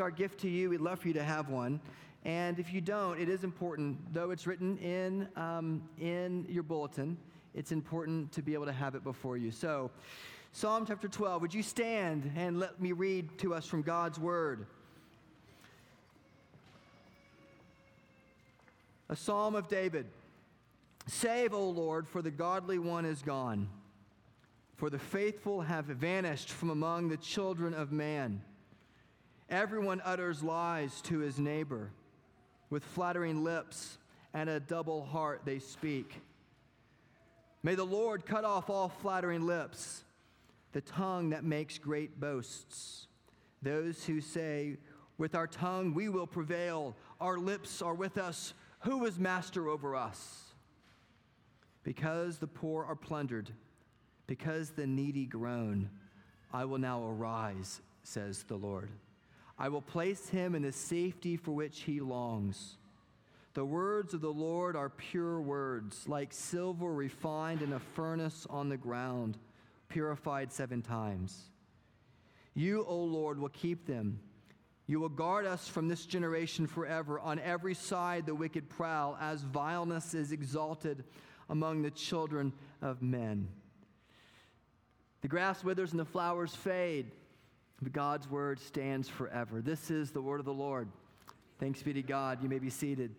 Our gift to you. We'd love for you to have one. And if you don't, it is important, though it's written in, um, in your bulletin, it's important to be able to have it before you. So, Psalm chapter 12, would you stand and let me read to us from God's word? A psalm of David. Save, O Lord, for the godly one is gone, for the faithful have vanished from among the children of man. Everyone utters lies to his neighbor. With flattering lips and a double heart they speak. May the Lord cut off all flattering lips, the tongue that makes great boasts. Those who say, With our tongue we will prevail, our lips are with us, who is master over us? Because the poor are plundered, because the needy groan, I will now arise, says the Lord. I will place him in the safety for which he longs. The words of the Lord are pure words, like silver refined in a furnace on the ground, purified seven times. You, O Lord, will keep them. You will guard us from this generation forever. On every side, the wicked prowl, as vileness is exalted among the children of men. The grass withers and the flowers fade God's word stands forever. This is the word of the Lord. Thanks be to God. You may be seated.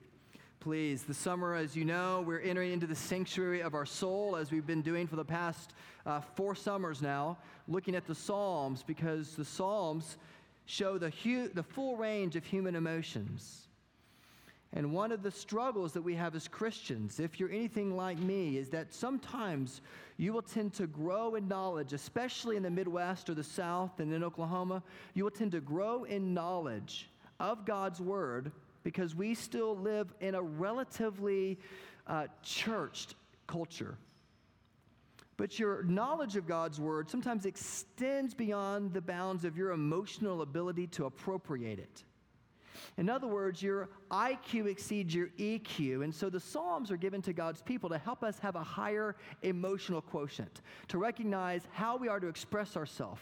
Please, the summer, as you know, we're entering into the sanctuary of our soul, as we've been doing for the past uh, four summers now, looking at the Psalms, because the Psalms show the, hu- the full range of human emotions. And one of the struggles that we have as Christians, if you're anything like me, is that sometimes you will tend to grow in knowledge, especially in the Midwest or the South and in Oklahoma. You will tend to grow in knowledge of God's Word because we still live in a relatively uh, churched culture. But your knowledge of God's Word sometimes extends beyond the bounds of your emotional ability to appropriate it. In other words, your IQ exceeds your EQ. And so the Psalms are given to God's people to help us have a higher emotional quotient, to recognize how we are to express ourselves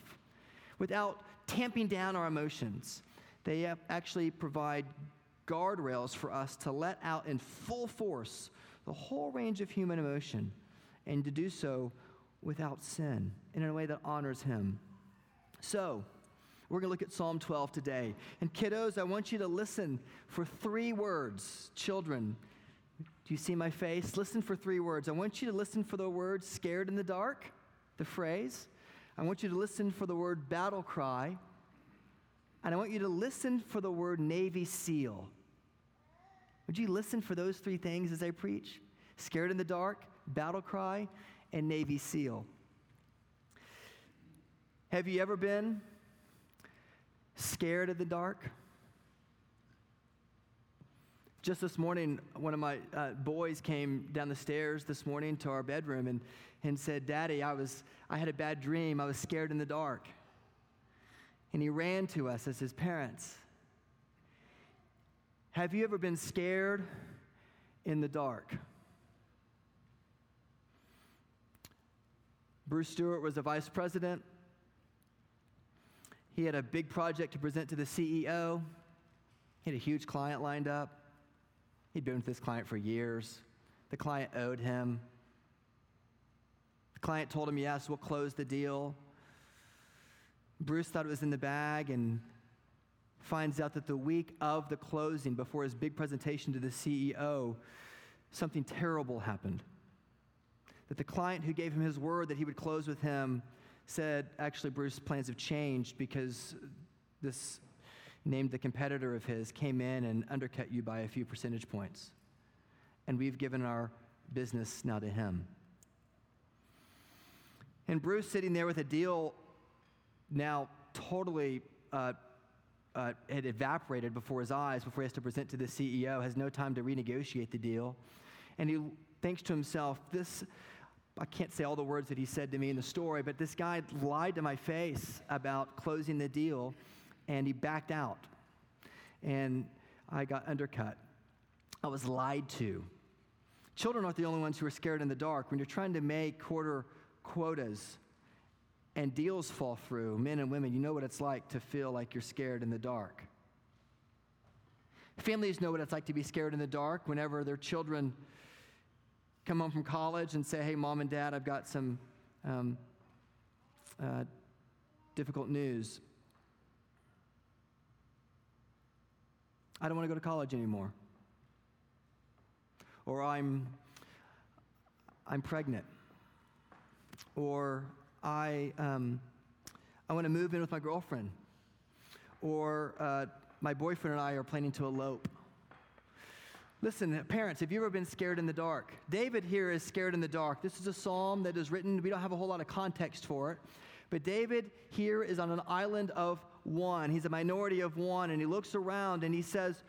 without tamping down our emotions. They uh, actually provide guardrails for us to let out in full force the whole range of human emotion and to do so without sin in a way that honors Him. So, we're going to look at Psalm 12 today. And kiddos, I want you to listen for three words. Children, do you see my face? Listen for three words. I want you to listen for the word scared in the dark, the phrase. I want you to listen for the word battle cry. And I want you to listen for the word Navy SEAL. Would you listen for those three things as I preach? Scared in the dark, battle cry, and Navy SEAL. Have you ever been Scared of the dark? Just this morning, one of my uh, boys came down the stairs this morning to our bedroom and, and said, Daddy, I, was, I had a bad dream. I was scared in the dark. And he ran to us as his parents. Have you ever been scared in the dark? Bruce Stewart was a vice president he had a big project to present to the CEO. He had a huge client lined up. He'd been with this client for years. The client owed him. The client told him, Yes, we'll close the deal. Bruce thought it was in the bag and finds out that the week of the closing, before his big presentation to the CEO, something terrible happened. That the client who gave him his word that he would close with him said, actually, Bruce's plans have changed because this named the competitor of his came in and undercut you by a few percentage points. And we've given our business now to him. And Bruce, sitting there with a deal now totally uh, uh, had evaporated before his eyes, before he has to present to the CEO, has no time to renegotiate the deal. And he thinks to himself, This I can't say all the words that he said to me in the story, but this guy lied to my face about closing the deal and he backed out. And I got undercut. I was lied to. Children aren't the only ones who are scared in the dark. When you're trying to make quarter quotas and deals fall through, men and women, you know what it's like to feel like you're scared in the dark. Families know what it's like to be scared in the dark whenever their children come home from college and say, Hey, mom and dad, I've got some um, uh, difficult news. I don't want to go to college anymore. Or I'm, I'm pregnant. Or I, um, I want to move in with my girlfriend. Or uh, my boyfriend and I are planning to elope. Listen, parents, have you ever been scared in the dark? David here is scared in the dark. This is a psalm that is written, we don't have a whole lot of context for it. But David here is on an island of one. He's a minority of one, and he looks around and he says,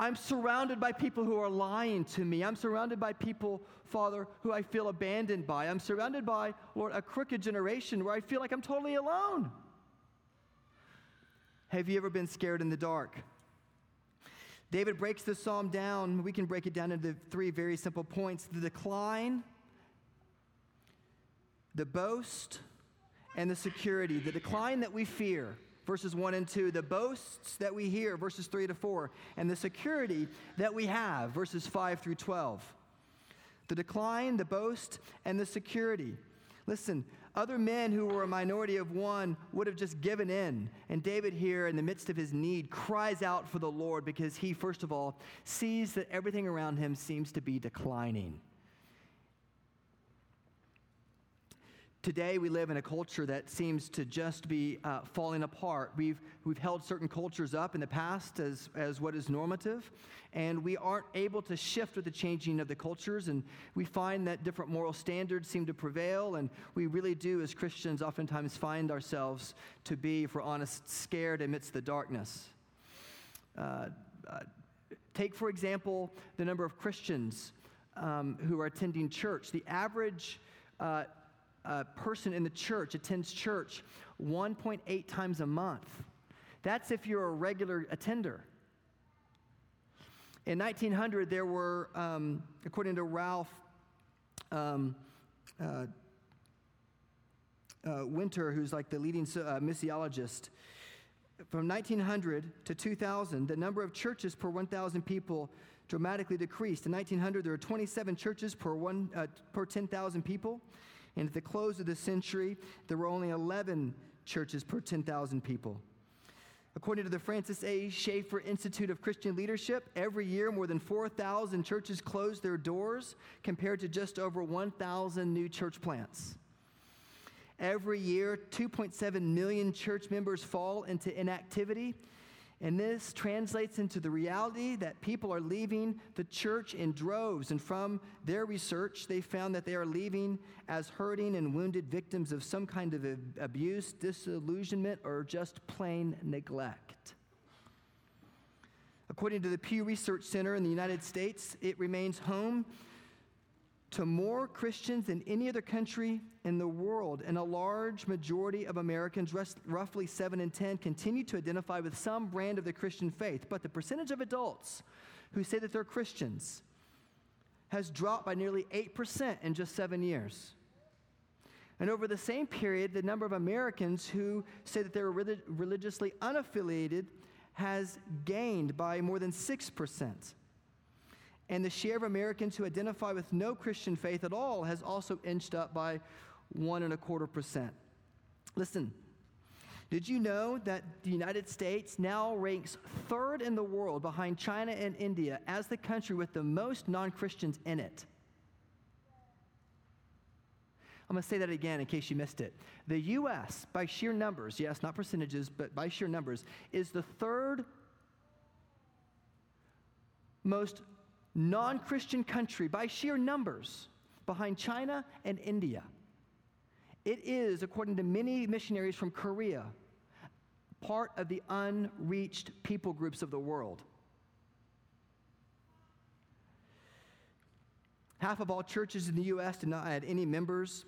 I'm surrounded by people who are lying to me. I'm surrounded by people, Father, who I feel abandoned by. I'm surrounded by, Lord, a crooked generation where I feel like I'm totally alone. Have you ever been scared in the dark? David breaks the psalm down. We can break it down into three very simple points the decline, the boast, and the security. The decline that we fear, verses 1 and 2, the boasts that we hear, verses 3 to 4, and the security that we have, verses 5 through 12. The decline, the boast, and the security. Listen, other men who were a minority of one would have just given in. And David, here in the midst of his need, cries out for the Lord because he, first of all, sees that everything around him seems to be declining. Today, we live in a culture that seems to just be uh, falling apart. We've, we've held certain cultures up in the past as, as what is normative, and we aren't able to shift with the changing of the cultures. And we find that different moral standards seem to prevail, and we really do, as Christians, oftentimes find ourselves to be, if we're honest, scared amidst the darkness. Uh, uh, take, for example, the number of Christians um, who are attending church. The average a person in the church attends church 1.8 times a month. That's if you're a regular attender. In 1900, there were, um, according to Ralph um, uh, uh, Winter, who's like the leading uh, missiologist, from 1900 to 2000, the number of churches per 1,000 people dramatically decreased. In 1900, there were 27 churches per, one, uh, per 10,000 people. And at the close of the century, there were only 11 churches per 10,000 people. According to the Francis A. Schaeffer Institute of Christian Leadership, every year more than 4,000 churches close their doors compared to just over 1,000 new church plants. Every year, 2.7 million church members fall into inactivity and this translates into the reality that people are leaving the church in droves. And from their research, they found that they are leaving as hurting and wounded victims of some kind of abuse, disillusionment, or just plain neglect. According to the Pew Research Center in the United States, it remains home to more Christians than any other country in the world, and a large majority of Americans, roughly 7 in 10, continue to identify with some brand of the Christian faith. But the percentage of adults who say that they're Christians has dropped by nearly 8% in just seven years. And over the same period, the number of Americans who say that they're relig- religiously unaffiliated has gained by more than 6% and the share of Americans who identify with no Christian faith at all has also inched up by one and a quarter percent. Listen, did you know that the United States now ranks third in the world behind China and India as the country with the most non Christians in it? I'm going to say that again in case you missed it. The U.S., by sheer numbers, yes, not percentages, but by sheer numbers, is the third most non Christian country by sheer numbers behind China and India. It is, according to many missionaries from Korea, part of the unreached people groups of the world. Half of all churches in the U.S. did not add any members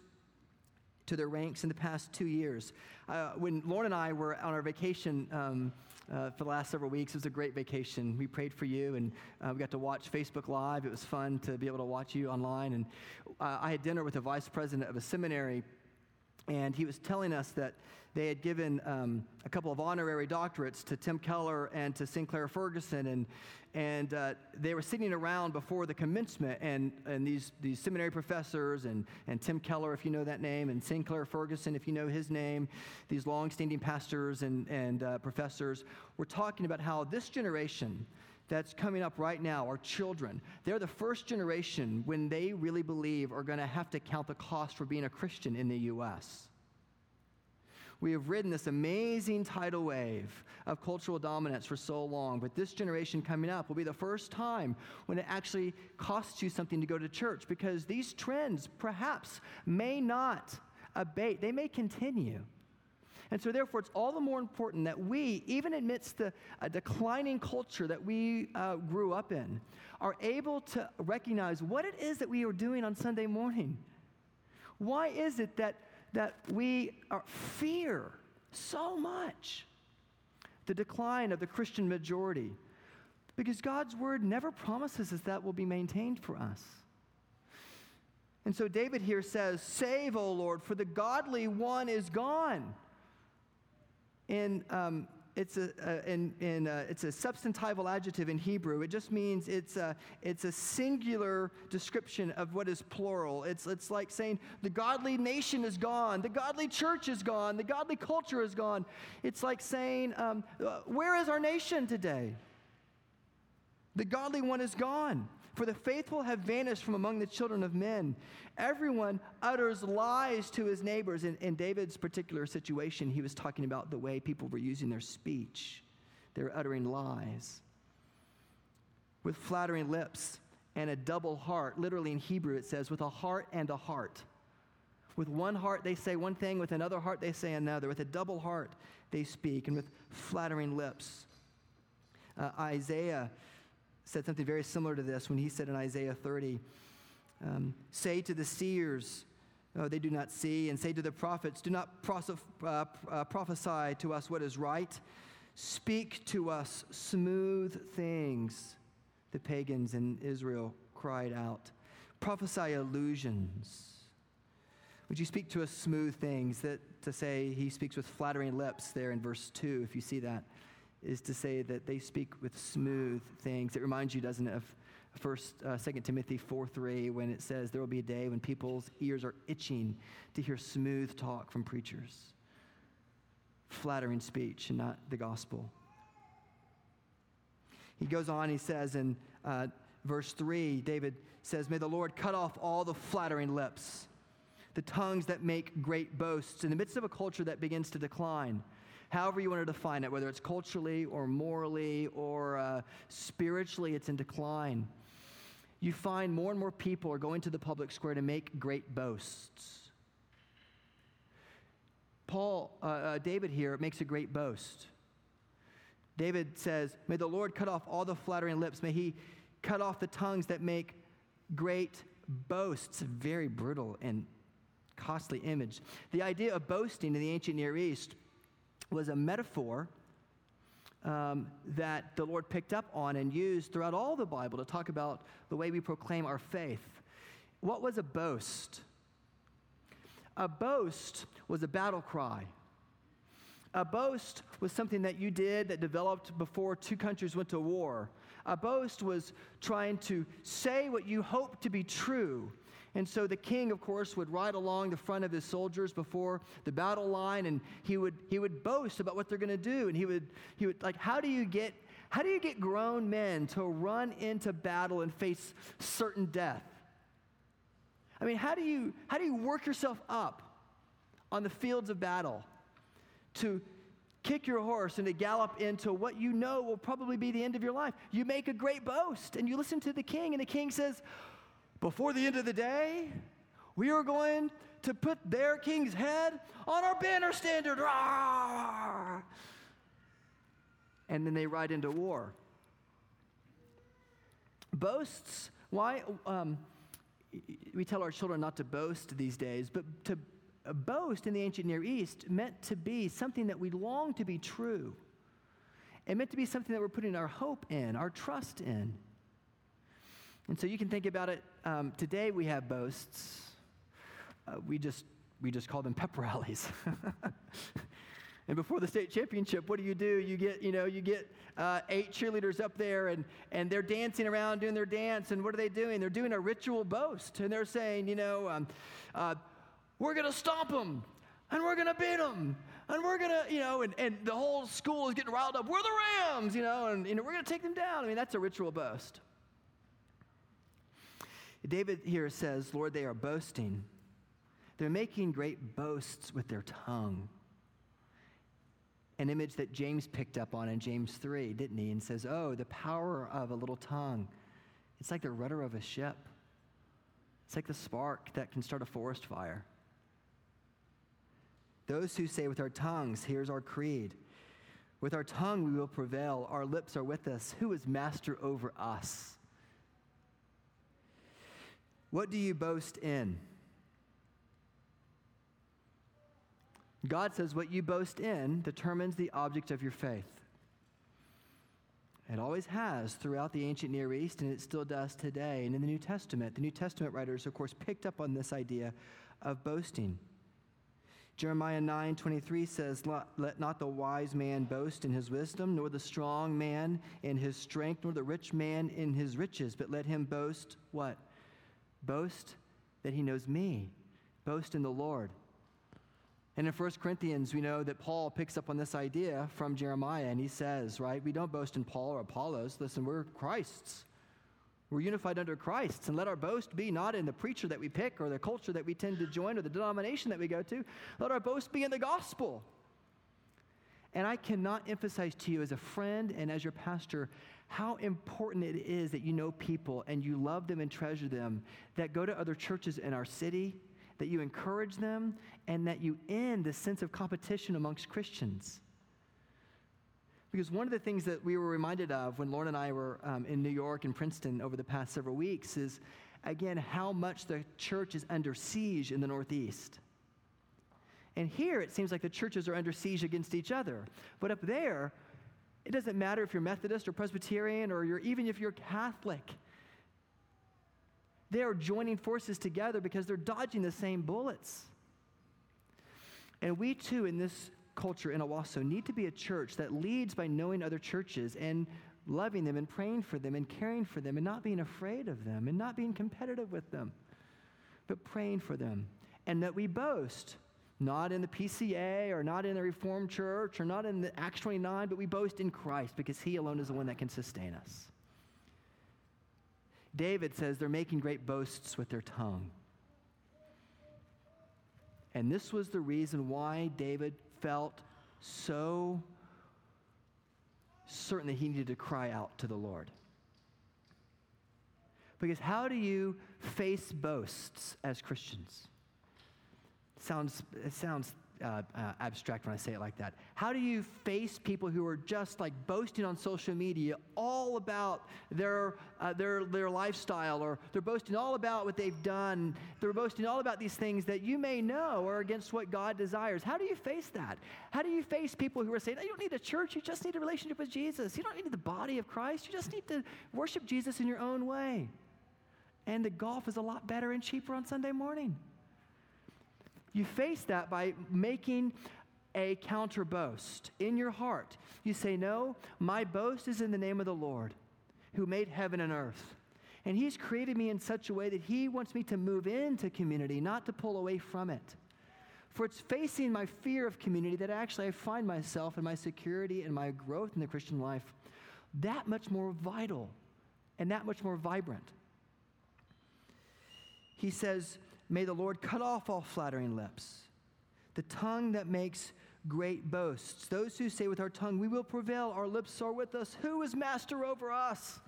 to their ranks in the past two years. Uh, when Lauren and I were on our vacation um, uh, for the last several weeks. It was a great vacation. We prayed for you, and uh, we got to watch Facebook Live. It was fun to be able to watch you online. And uh, I had dinner with the vice president of a seminary And he was telling us that they had given um, a couple of honorary doctorates to Tim Keller and to Sinclair Ferguson, and, and uh, they were sitting around before the commencement, and, and these, these seminary professors, and, and Tim Keller, if you know that name, and Sinclair Ferguson, if you know his name, these long-standing pastors and, and uh, professors, were talking about how this generation that's coming up right now, our children, they're the first generation when they really believe are going to have to count the cost for being a Christian in the U.S. We have ridden this amazing tidal wave of cultural dominance for so long, but this generation coming up will be the first time when it actually costs you something to go to church because these trends perhaps may not abate, they may continue. And so, therefore, it's all the more important that we, even amidst the declining culture that we uh, grew up in, are able to recognize what it is that we are doing on Sunday morning. Why is it that that we fear so much the decline of the Christian majority because God's word never promises us that will be maintained for us. And so David here says, Save, O Lord, for the godly one is gone. In um, it's a, uh, uh, it's a substantival adjective in Hebrew. It just means it's a, it's a singular description of what is plural. It's, it's like saying the godly nation is gone, the godly church is gone, the godly culture is gone. It's like saying, um, uh, where is our nation today? The godly one is gone. For the faithful have vanished from among the children of men. Everyone utters lies to his neighbors. In, in, David's particular situation, he was talking about the way people were using their speech. They were uttering lies. With flattering lips and a double heart. Literally in Hebrew, it says, with a heart and a heart. With one heart, they say one thing. With another heart, they say another. With a double heart, they speak. And with flattering lips. Uh, Isaiah said something very similar to this when he said in Isaiah 30, um, Say to the seers, oh, they do not see, and say to the prophets, Do not uh, uh, prophesy to us what is right. Speak to us smooth things, the pagans in Israel cried out. Prophesy illusions. Would you speak to us smooth things that to say he speaks with flattering lips there in verse 2, if you see that? Is to say that they speak with smooth things. It reminds you, doesn't it, of First, uh, Second Timothy four three, when it says there will be a day when people's ears are itching to hear smooth talk from preachers, flattering speech, and not the gospel. He goes on. He says in uh, verse three, David says, "May the Lord cut off all the flattering lips." The tongues that make great boasts in the midst of a culture that begins to decline however you want to define it, whether it's culturally or morally or uh, spiritually, it's in decline. You find more and more people are going to the public square to make great boasts. Paul, uh, uh, David here makes a great boast. David says, May the Lord cut off all the flattering lips. May he cut off the tongues that make great boasts. Very brutal and costly image. The idea of boasting in the ancient Near East was a metaphor um, that the Lord picked up on and used throughout all the Bible to talk about the way we proclaim our faith. What was a boast? A boast was a battle cry. A boast was something that you did that developed before two countries went to war. A boast was trying to say what you hoped to be true and so the king, of course, would ride along the front of his soldiers before the battle line and he would, he would boast about what they're going to do. And he would, he would, like, how do you get, how do you get grown men to run into battle and face certain death? I mean, how do you, how do you work yourself up on the fields of battle to kick your horse and to gallop into what you know will probably be the end of your life? You make a great boast and you listen to the king, and the king says, before the end of the day, we are going to put their king's head on our banner standard. And then they ride into war. Boasts, why? Um, we tell our children not to boast these days, but to boast in the ancient Near East meant to be something that we long to be true. It meant to be something that we're putting our hope in, our trust in. And so you can think about it. Um, today we have boasts. Uh, we just we just call them pep rallies. and before the state championship, what do you do? You get, you know, you get uh, eight cheerleaders up there and, and they're dancing around doing their dance. And what are they doing? They're doing a ritual boast. And they're saying, you know, um, uh, we're going to stomp them and we're going to beat them and we're going to, you know, and, and the whole school is getting riled up. We're the Rams, you know, and you know, we're going to take them down. I mean, that's a ritual boast. David here says, Lord, they are boasting. They're making great boasts with their tongue. An image that James picked up on in James 3, didn't he? And says, Oh, the power of a little tongue. It's like the rudder of a ship, it's like the spark that can start a forest fire. Those who say with our tongues, Here's our creed. With our tongue we will prevail. Our lips are with us. Who is master over us? What do you boast in? God says what you boast in determines the object of your faith. It always has throughout the ancient Near East, and it still does today. And in the New Testament, the New Testament writers, of course, picked up on this idea of boasting. Jeremiah 9 23 says, Let not the wise man boast in his wisdom, nor the strong man in his strength, nor the rich man in his riches, but let him boast what? Boast that he knows me. Boast in the Lord. And in 1 Corinthians, we know that Paul picks up on this idea from Jeremiah, and he says, right, we don't boast in Paul or Apollos. Listen, we're Christ's. We're unified under Christ. And let our boast be not in the preacher that we pick or the culture that we tend to join or the denomination that we go to. Let our boast be in the gospel. And I cannot emphasize to you as a friend and as your pastor how important it is that you know people and you love them and treasure them that go to other churches in our city, that you encourage them, and that you end the sense of competition amongst Christians. Because one of the things that we were reminded of when Lauren and I were um, in New York and Princeton over the past several weeks is, again, how much the church is under siege in the Northeast. And here it seems like the churches are under siege against each other. But up there, it doesn't matter if you're Methodist or Presbyterian or you're, even if you're Catholic. They are joining forces together because they're dodging the same bullets. And we too, in this culture in Owasso need to be a church that leads by knowing other churches and loving them and praying for them and caring for them and not being afraid of them and not being competitive with them, but praying for them. And that we boast, not in the PCA or not in the Reformed Church or not in the Acts 29, but we boast in Christ because He alone is the one that can sustain us. David says they're making great boasts with their tongue. And this was the reason why David felt so certain that he needed to cry out to the Lord. Because how do you face boasts as Christians? Sounds, it sounds uh, uh, abstract when I say it like that. How do you face people who are just like boasting on social media all about their, uh, their, their lifestyle, or they're boasting all about what they've done? They're boasting all about these things that you may know are against what God desires. How do you face that? How do you face people who are saying, you don't need a church, you just need a relationship with Jesus. You don't need the body of Christ, you just need to worship Jesus in your own way. And the golf is a lot better and cheaper on Sunday morning. You face that by making a counter boast in your heart. You say, No, my boast is in the name of the Lord who made heaven and earth. And He's created me in such a way that He wants me to move into community, not to pull away from it. For it's facing my fear of community that actually I find myself and my security and my growth in the Christian life that much more vital and that much more vibrant. He says, May the Lord cut off all flattering lips, the tongue that makes great boasts. Those who say with our tongue, We will prevail, our lips are with us. Who is master over us?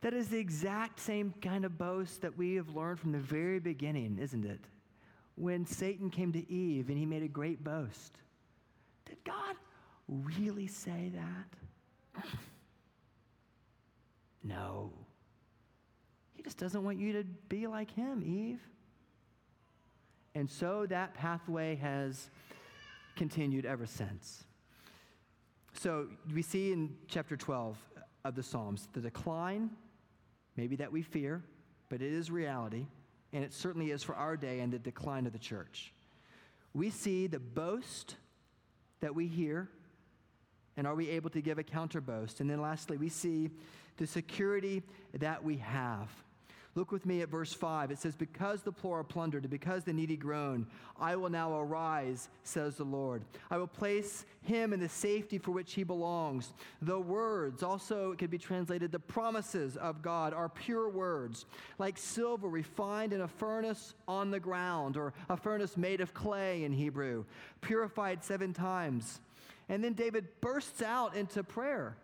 That is the exact same kind of boast that we have learned from the very beginning, isn't it? When Satan came to Eve and he made a great boast. Did God really say that? no. He just doesn't want you to be like him, Eve. And so that pathway has continued ever since. So we see in chapter 12 of the Psalms the decline, maybe that we fear, but it is reality. and it certainly is for our day and the decline of the church. We see the boast that we hear, and are we able to give a counter boast? And then lastly, we see the security that we have. Look with me at verse 5. It says, Because the poor are plundered, and because the needy groan, I will now arise, says the Lord. I will place him in the safety for which he belongs. The words, also it could be translated, the promises of God are pure words, like silver refined in a furnace on the ground, or a furnace made of clay in Hebrew, purified seven times. And then David bursts out into prayer.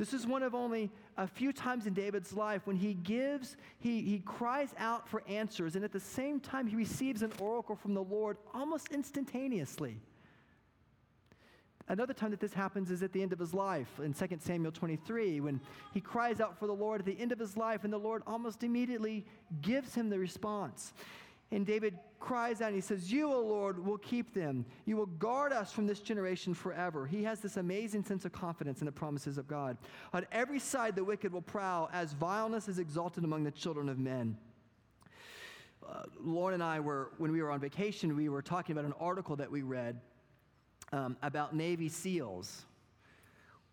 This is one of only a few times in David's life when he gives, he, he cries out for answers, and at the same time, he receives an oracle from the Lord almost instantaneously. Another time that this happens is at the end of his life in 2 Samuel 23 when he cries out for the Lord at the end of his life, and the Lord almost immediately gives him the response. And David cries out and he says, You, O Lord, will keep them. You will guard us from this generation forever. He has this amazing sense of confidence in the promises of God. On every side, the wicked will prowl as vileness is exalted among the children of men. Uh, Lauren and I were, when we were on vacation, we were talking about an article that we read um, about Navy SEALs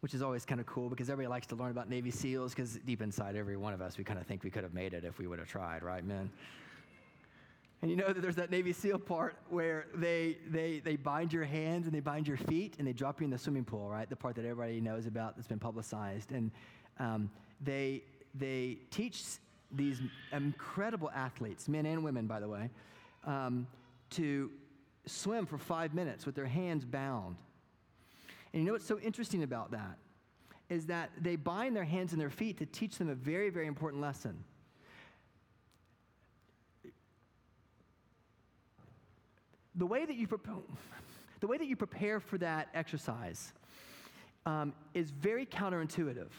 which is always kind of cool because everybody likes to learn about Navy SEALs because deep inside every one of us, we kind of think we could have made it if we would have tried, right, men? And you know that there's that Navy SEAL part where they, they, they bind your hands and they bind your feet and they drop you in the swimming pool, right? The part that everybody knows about that's been publicized. And um, they, they teach these incredible athletes, men and women, by the way, um, to swim for five minutes with their hands bound. And you know what's so interesting about that? Is that they bind their hands and their feet to teach them a very, very important lesson. The way that you, the way that you prepare for that exercise um, is very counterintuitive.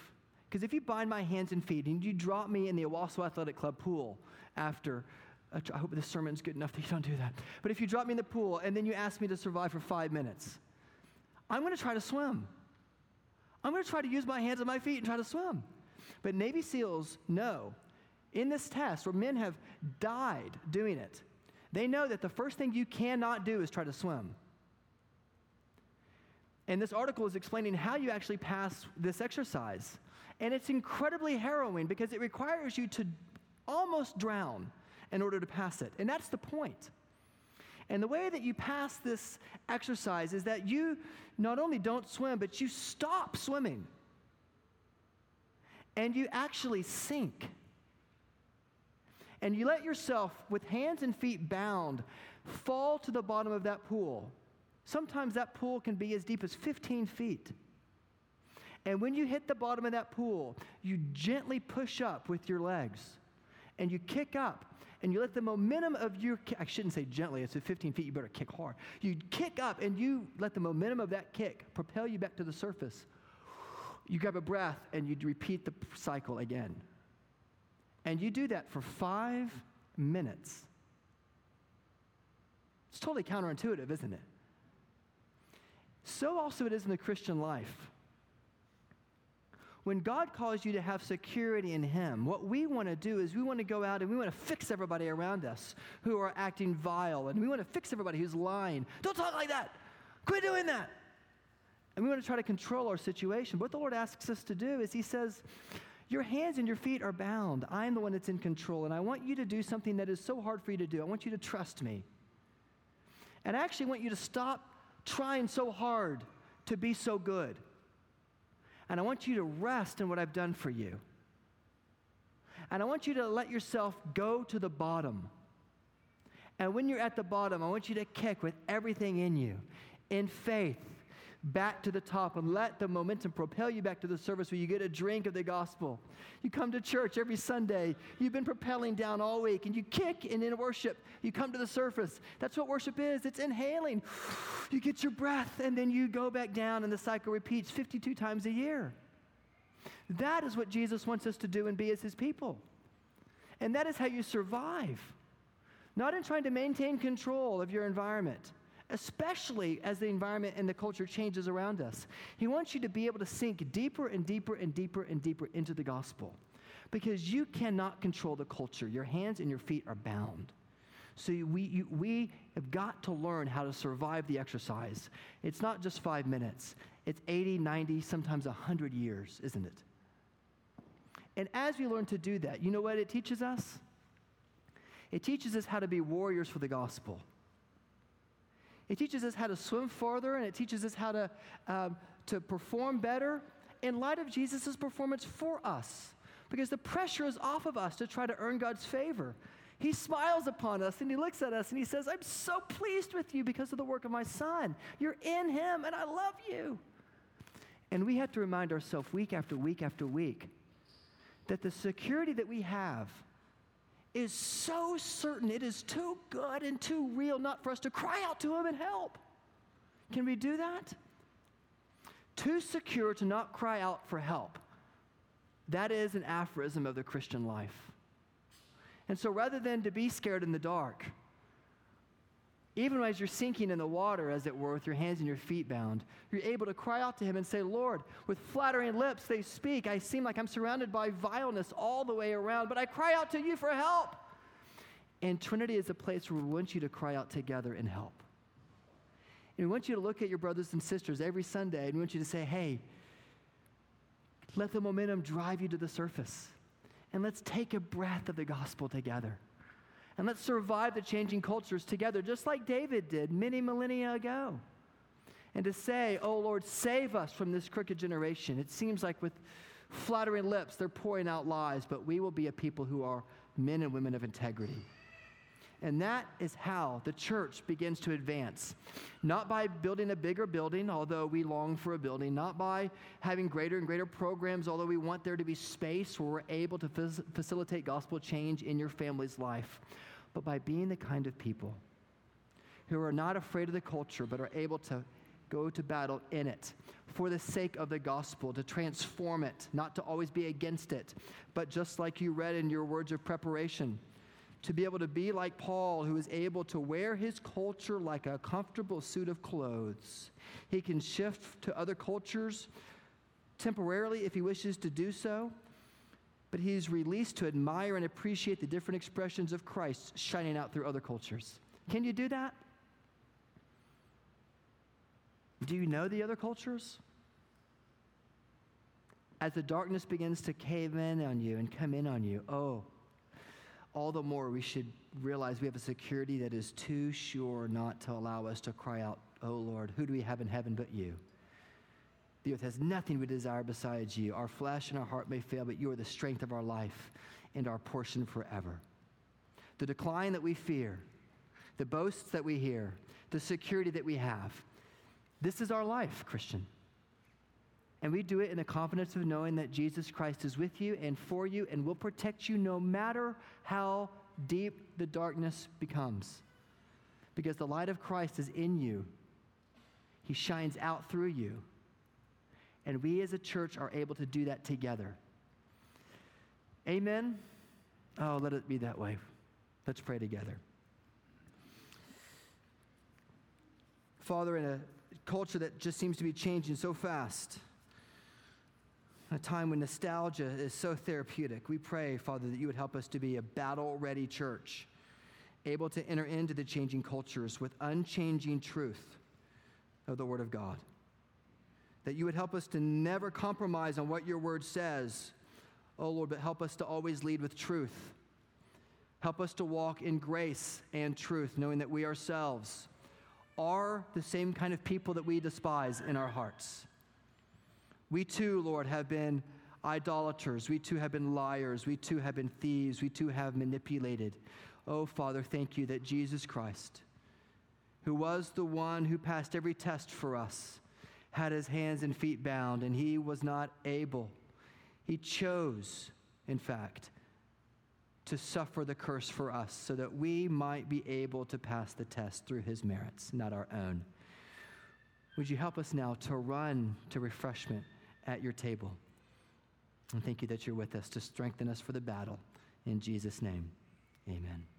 Because if you bind my hands and feet and you drop me in the Owasso Athletic Club pool after, I hope this sermon's good enough that you don't do that. But if you drop me in the pool and then you ask me to survive for five minutes, I'm going to try to swim. I'm going to try to use my hands and my feet and try to swim. But Navy SEALs know in this test where men have died doing it, they know that the first thing you cannot do is try to swim. And this article is explaining how you actually pass this exercise. And it's incredibly harrowing because it requires you to almost drown in order to pass it. And that's the point. And the way that you pass this exercise is that you not only don't swim, but you stop swimming. And you actually sink and you let yourself, with hands and feet bound, fall to the bottom of that pool. Sometimes that pool can be as deep as 15 feet. And when you hit the bottom of that pool, you gently push up with your legs and you kick up and you let the momentum of your I shouldn't say gently, it's at 15 feet, you better kick hard. You kick up and you let the momentum of that kick propel you back to the surface. You grab a breath and you repeat the cycle again. And you do that for five minutes. It's totally counterintuitive, isn't it? So also it is in the Christian life. When God calls you to have security in Him, what we want to do is we want to go out and we want to fix everybody around us who are acting vile, and we want to fix everybody who's lying. Don't talk like that. Quit doing that. And we want to try to control our situation. But what the Lord asks us to do is He says, your hands and your feet are bound. I'm the one that's in control, and I want you to do something that is so hard for you to do. I want you to trust me. And I actually want you to stop trying so hard to be so good. And I want you to rest in what I've done for you. And I want you to let yourself go to the bottom. And when you're at the bottom, I want you to kick with everything in you in faith back to the top and let the momentum propel you back to the service where you get a drink of the gospel. You come to church every Sunday. You've been propelling down all week and you kick and in worship, you come to the surface. That's what worship is. It's inhaling. You get your breath and then you go back down and the cycle repeats 52 times a year. That is what Jesus wants us to do and be as his people. And that is how you survive. Not in trying to maintain control of your environment especially as the environment and the culture changes around us. He wants you to be able to sink deeper and deeper and deeper and deeper into the gospel. because you cannot control the culture. Your hands and your feet are bound. So we, you, we have got to learn how to survive the exercise. It's not just five minutes, it's 80, 90, sometimes 100 years, isn't it? And as we learn to do that, you know what it teaches us? It teaches us how to be warriors for the gospel. It teaches us how to swim farther, and it teaches us how to, um, to perform better in light of Jesus' performance for us. Because the pressure is off of us to try to earn God's favor. He smiles upon us and he looks at us and he says, I'm so pleased with you because of the work of my son. You're in him and I love you. And we have to remind ourselves week after week after week that the security that we have is so certain, it is too good and too real not for us to cry out to him and help. Can we do that? Too secure to not cry out for help. That is an aphorism of the Christian life. And so rather than to be scared in the dark, even as you're sinking in the water, as it were, with your hands and your feet bound, you're able to cry out to Him and say, Lord, with flattering lips they speak. I seem like I'm surrounded by vileness all the way around, but I cry out to you for help. And Trinity is a place where we want you to cry out together and help. And we want you to look at your brothers and sisters every Sunday and we want you to say, hey, let the momentum drive you to the surface and let's take a breath of the gospel together. And let's survive the changing cultures together, just like David did many millennia ago. And to say, Oh Lord, save us from this crooked generation. It seems like with flattering lips, they're pouring out lies, but we will be a people who are men and women of integrity. And that is how the church begins to advance. Not by building a bigger building, although we long for a building, not by having greater and greater programs, although we want there to be space where we're able to facilitate gospel change in your family's life, but by being the kind of people who are not afraid of the culture, but are able to go to battle in it for the sake of the gospel, to transform it, not to always be against it, but just like you read in your words of preparation to be able to be like Paul, who is able to wear his culture like a comfortable suit of clothes. He can shift to other cultures temporarily if he wishes to do so, but he's released to admire and appreciate the different expressions of Christ shining out through other cultures. Can you do that? Do you know the other cultures? As the darkness begins to cave in on you and come in on you, oh, all the more we should realize we have a security that is too sure not to allow us to cry out, Oh Lord, who do we have in heaven but you? The earth has nothing we desire besides you. Our flesh and our heart may fail, but you are the strength of our life and our portion forever. The decline that we fear, the boasts that we hear, the security that we have, this is our life, Christian. And we do it in the confidence of knowing that Jesus Christ is with you and for you and will protect you no matter how deep the darkness becomes. Because the light of Christ is in you, He shines out through you. And we as a church are able to do that together. Amen? Oh, let it be that way. Let's pray together. Father, in a culture that just seems to be changing so fast, a time when nostalgia is so therapeutic. We pray, Father, that you would help us to be a battle ready church, able to enter into the changing cultures with unchanging truth of the Word of God. That you would help us to never compromise on what your Word says, oh Lord, but help us to always lead with truth. Help us to walk in grace and truth, knowing that we ourselves are the same kind of people that we despise in our hearts. We too, Lord, have been idolaters. We too have been liars. We too have been thieves. We too have manipulated. Oh, Father, thank you that Jesus Christ, who was the one who passed every test for us, had his hands and feet bound, and he was not able. He chose, in fact, to suffer the curse for us so that we might be able to pass the test through his merits, not our own. Would you help us now to run to refreshment? at your table. And thank you that you're with us to strengthen us for the battle. In Jesus' name, amen.